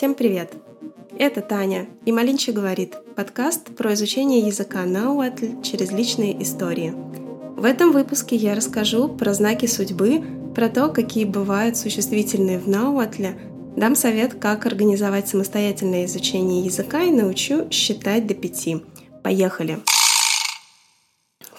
Всем привет! Это Таня и Малинчи говорит – подкаст про изучение языка науатль через личные истории. В этом выпуске я расскажу про знаки судьбы, про то, какие бывают существительные в науатле, дам совет, как организовать самостоятельное изучение языка и научу считать до пяти. Поехали!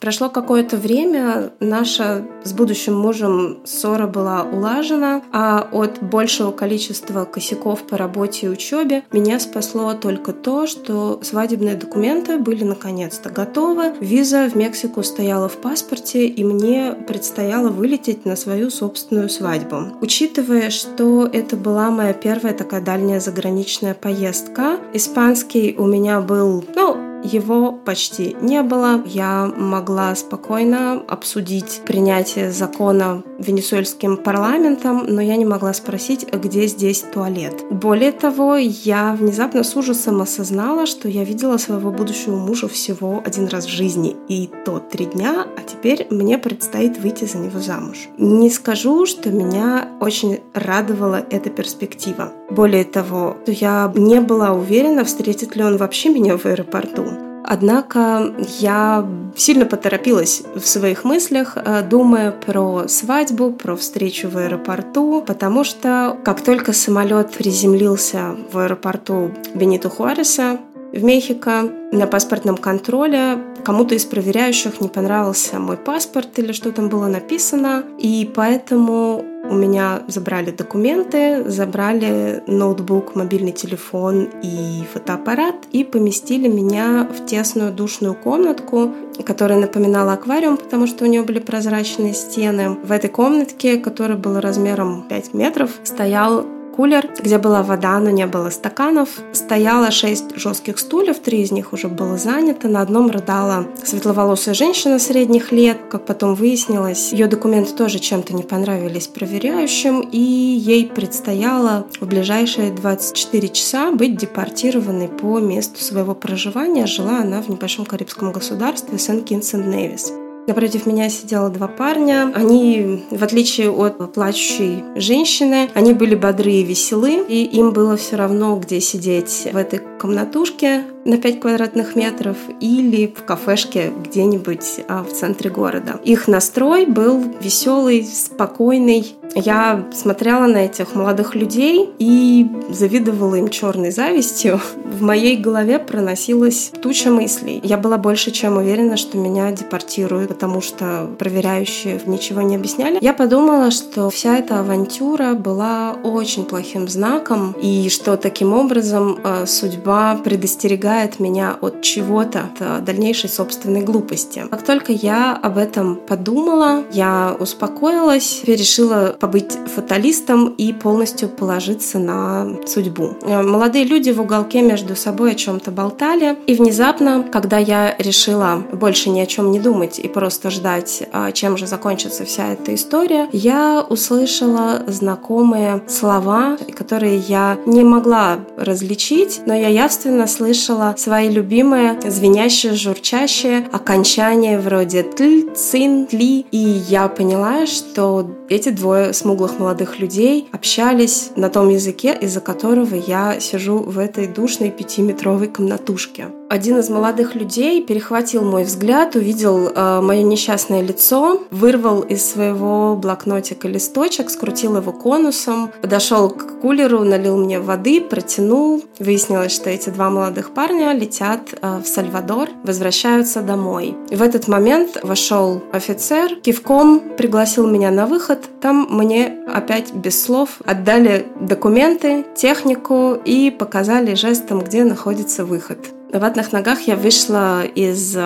Прошло какое-то время, наша с будущим мужем ссора была улажена, а от большего количества косяков по работе и учебе меня спасло только то, что свадебные документы были наконец-то готовы, виза в Мексику стояла в паспорте, и мне предстояло вылететь на свою собственную свадьбу. Учитывая, что это была моя первая такая дальняя заграничная поездка, испанский у меня был, ну, его почти не было. Я могла спокойно обсудить принятие закона венесуэльским парламентом, но я не могла спросить, где здесь туалет. Более того, я внезапно с ужасом осознала, что я видела своего будущего мужа всего один раз в жизни, и то три дня, а теперь мне предстоит выйти за него замуж. Не скажу, что меня очень радовала эта перспектива. Более того, я не была уверена, встретит ли он вообще меня в аэропорту. Однако я сильно поторопилась в своих мыслях, э, думая про свадьбу, про встречу в аэропорту, потому что как только самолет приземлился в аэропорту Бенито Хуареса, в Мехико на паспортном контроле кому-то из проверяющих не понравился мой паспорт или что там было написано, и поэтому у меня забрали документы, забрали ноутбук, мобильный телефон и фотоаппарат и поместили меня в тесную душную комнатку, которая напоминала аквариум, потому что у нее были прозрачные стены. В этой комнатке, которая была размером 5 метров, стоял кулер, где была вода, но не было стаканов. Стояло шесть жестких стульев, три из них уже было занято. На одном рыдала светловолосая женщина средних лет. Как потом выяснилось, ее документы тоже чем-то не понравились проверяющим, и ей предстояло в ближайшие 24 часа быть депортированной по месту своего проживания. Жила она в небольшом карибском государстве Сент-Китс-энд-Невис. Напротив меня сидело два парня. Они, в отличие от плачущей женщины, они были бодрые и веселы, и им было все равно, где сидеть в этой комнатушке на 5 квадратных метров или в кафешке где-нибудь а, в центре города. Их настрой был веселый, спокойный. Я смотрела на этих молодых людей и завидовала им черной завистью. В моей голове проносилась туча мыслей. Я была больше чем уверена, что меня депортируют, потому что проверяющие ничего не объясняли. Я подумала, что вся эта авантюра была очень плохим знаком, и что таким образом а, судьба предостерегает меня от чего-то, от дальнейшей собственной глупости. Как только я об этом подумала, я успокоилась, решила побыть фаталистом и полностью положиться на судьбу. Э, молодые люди в уголке между собой о чем-то болтали, и внезапно, когда я решила больше ни о чем не думать и просто ждать, а, чем же закончится вся эта история, я услышала знакомые слова, которые я не могла различить, но я явственно слышала свои любимые звенящие, журчащие окончания вроде тль, цин, тли. И я поняла, что эти двое смуглых молодых людей общались на том языке, из-за которого я сижу в этой душной пятиметровой комнатушке. Один из молодых людей перехватил мой взгляд, увидел э, мое несчастное лицо, вырвал из своего блокнотика листочек, скрутил его конусом, подошел к кулеру, налил мне воды, протянул. Выяснилось, что эти два молодых парня летят э, в Сальвадор, возвращаются домой. В этот момент вошел офицер, кивком пригласил меня на выход. Там мне опять без слов отдали документы, технику и показали жестом, где находится выход. На ватных ногах я вышла из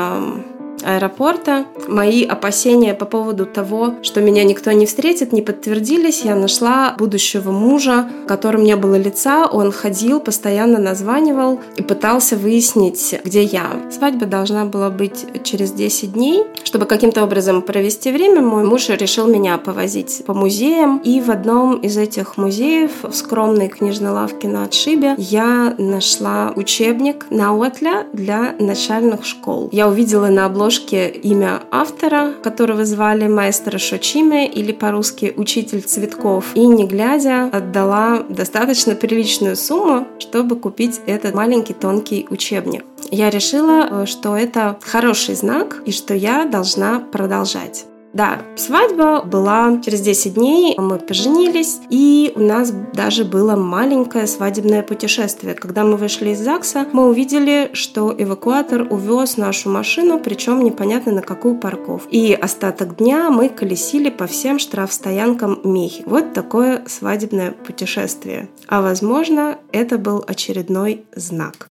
аэропорта. Мои опасения по поводу того, что меня никто не встретит, не подтвердились. Я нашла будущего мужа, которым не было лица. Он ходил, постоянно названивал и пытался выяснить, где я. Свадьба должна была быть через 10 дней. Чтобы каким-то образом провести время, мой муж решил меня повозить по музеям. И в одном из этих музеев, в скромной книжной лавке на отшибе, я нашла учебник Науатля для начальных школ. Я увидела на обложке бабушке имя автора, которого звали маэстро Шочиме или по-русски учитель цветков, и не глядя отдала достаточно приличную сумму, чтобы купить этот маленький тонкий учебник. Я решила, э, что это хороший знак и что я должна продолжать. Да, свадьба была через 10 дней, мы поженились, и у нас даже было маленькое свадебное путешествие. Когда мы вышли из ЗАГСа, мы увидели, что эвакуатор увез нашу машину, причем непонятно на какую парковку. И остаток дня мы колесили по всем штрафстоянкам Мехи. Вот такое свадебное путешествие. А возможно, это был очередной знак.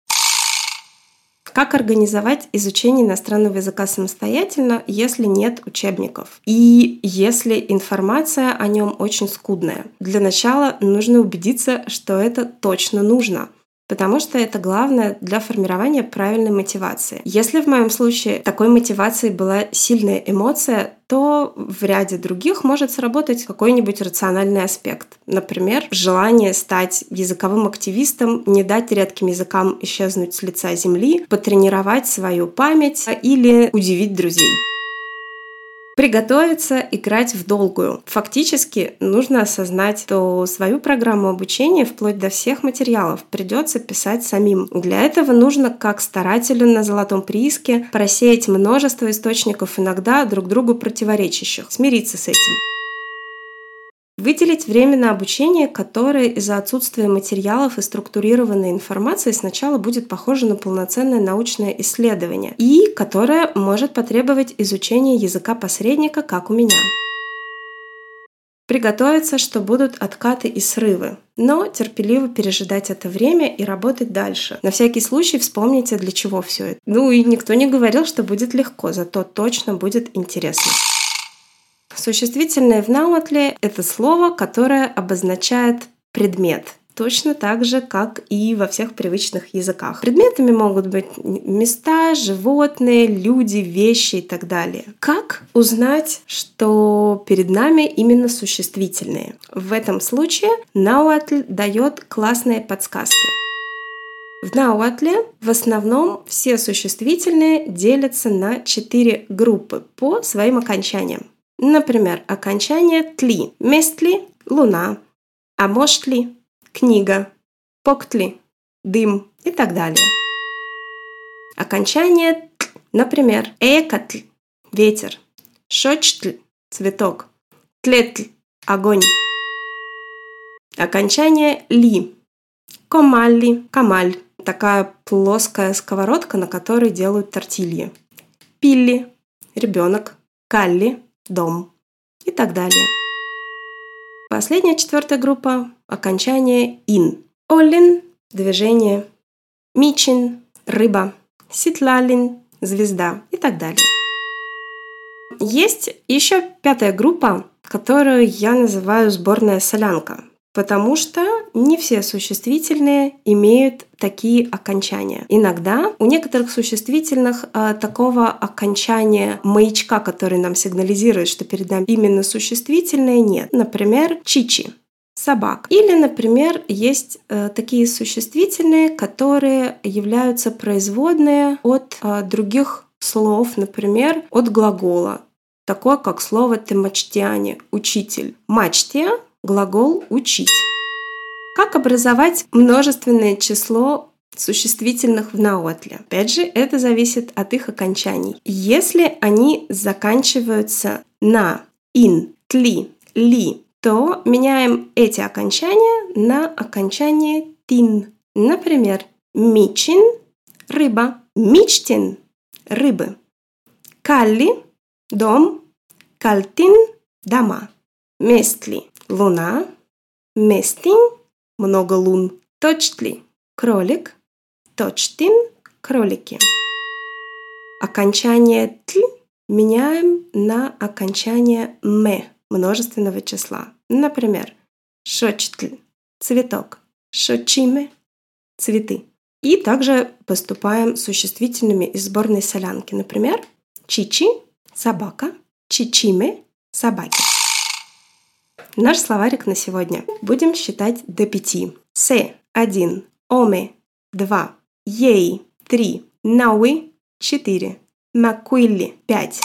Как организовать изучение иностранного языка самостоятельно, если нет учебников? И если информация о нем очень скудная? Для начала нужно убедиться, что это точно нужно потому что это главное для формирования правильной мотивации. Если в моем случае такой мотивацией была сильная эмоция, то в ряде других может сработать какой-нибудь рациональный аспект. Например, желание стать языковым активистом, не дать редким языкам исчезнуть с лица земли, потренировать свою память или удивить друзей. Приготовиться играть в долгую. Фактически нужно осознать, что свою программу обучения вплоть до всех материалов придется писать самим. Для этого нужно, как старателю на золотом прииске, просеять множество источников, иногда друг другу противоречащих, смириться с этим. Выделить время на обучение, которое из-за отсутствия материалов и структурированной информации сначала будет похоже на полноценное научное исследование, и которое может потребовать изучения языка посредника, как у меня. Приготовиться, что будут откаты и срывы, но терпеливо пережидать это время и работать дальше. На всякий случай вспомните, для чего все это. Ну и никто не говорил, что будет легко, зато точно будет интересно. Существительное в науатле – это слово, которое обозначает предмет, точно так же, как и во всех привычных языках. Предметами могут быть места, животные, люди, вещи и так далее. Как узнать, что перед нами именно существительные? В этом случае Науатль дает классные подсказки. В Науатле в основном все существительные делятся на четыре группы по своим окончаниям. Например, окончание «тли» – «местли» – «луна», а «моштли» – «книга», «поктли» – «дым» и так далее. Окончание «т», например, «экатль» – «ветер», «шочтль» – «цветок», «тлетль» – «огонь». Окончание «ли» – «комалли» – «камаль» – такая плоская сковородка, на которой делают тортильи. «Пилли» – «ребенок», «калли» дом и так далее. Последняя четвертая группа – окончание «ин». Оллин – движение, Мичин – рыба, Ситлалин – звезда и так далее. Есть еще пятая группа, которую я называю сборная солянка потому что не все существительные имеют такие окончания. Иногда у некоторых существительных э, такого окончания маячка, который нам сигнализирует, что перед нами именно существительное, нет. Например, чичи собак. Или, например, есть э, такие существительные, которые являются производные от э, других слов, например, от глагола. Такое как слово «темачтиане» – «учитель». «Мачтия» глагол «учить». Как образовать множественное число существительных в наотле. Опять же, это зависит от их окончаний. Если они заканчиваются на ин, тли, ли, то меняем эти окончания на окончание тин. Например, мичин – рыба, мичтин – рыбы, калли – дом, кальтин – дома, местли луна, местин – много лун, точтли – кролик, точтин – кролики. Окончание «тл» меняем на окончание «ме» множественного числа. Например, шочтль – цветок, шочиме – цветы. И также поступаем существительными из сборной солянки. Например, чичи – собака, чичиме – собаки. Наш словарик на сегодня. Будем считать до пяти. Се – один, оме – два, ей – три, науи – четыре, Макуилли. 5.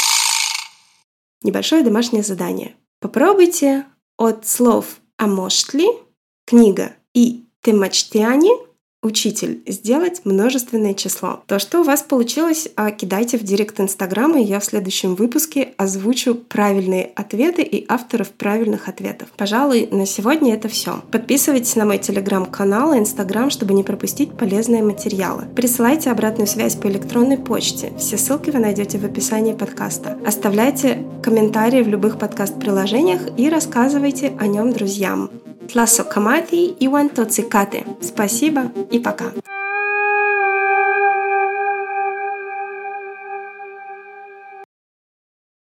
Небольшое домашнее задание. Попробуйте от слов «амоштли» – книга и «темачтиани» учитель сделать множественное число. То, что у вас получилось, а, кидайте в директ Инстаграма, и я в следующем выпуске озвучу правильные ответы и авторов правильных ответов. Пожалуй, на сегодня это все. Подписывайтесь на мой телеграм-канал и инстаграм, чтобы не пропустить полезные материалы. Присылайте обратную связь по электронной почте. Все ссылки вы найдете в описании подкаста. Оставляйте комментарии в любых подкаст-приложениях и рассказывайте о нем друзьям. Тласо Камати и Цикаты. Спасибо и пока.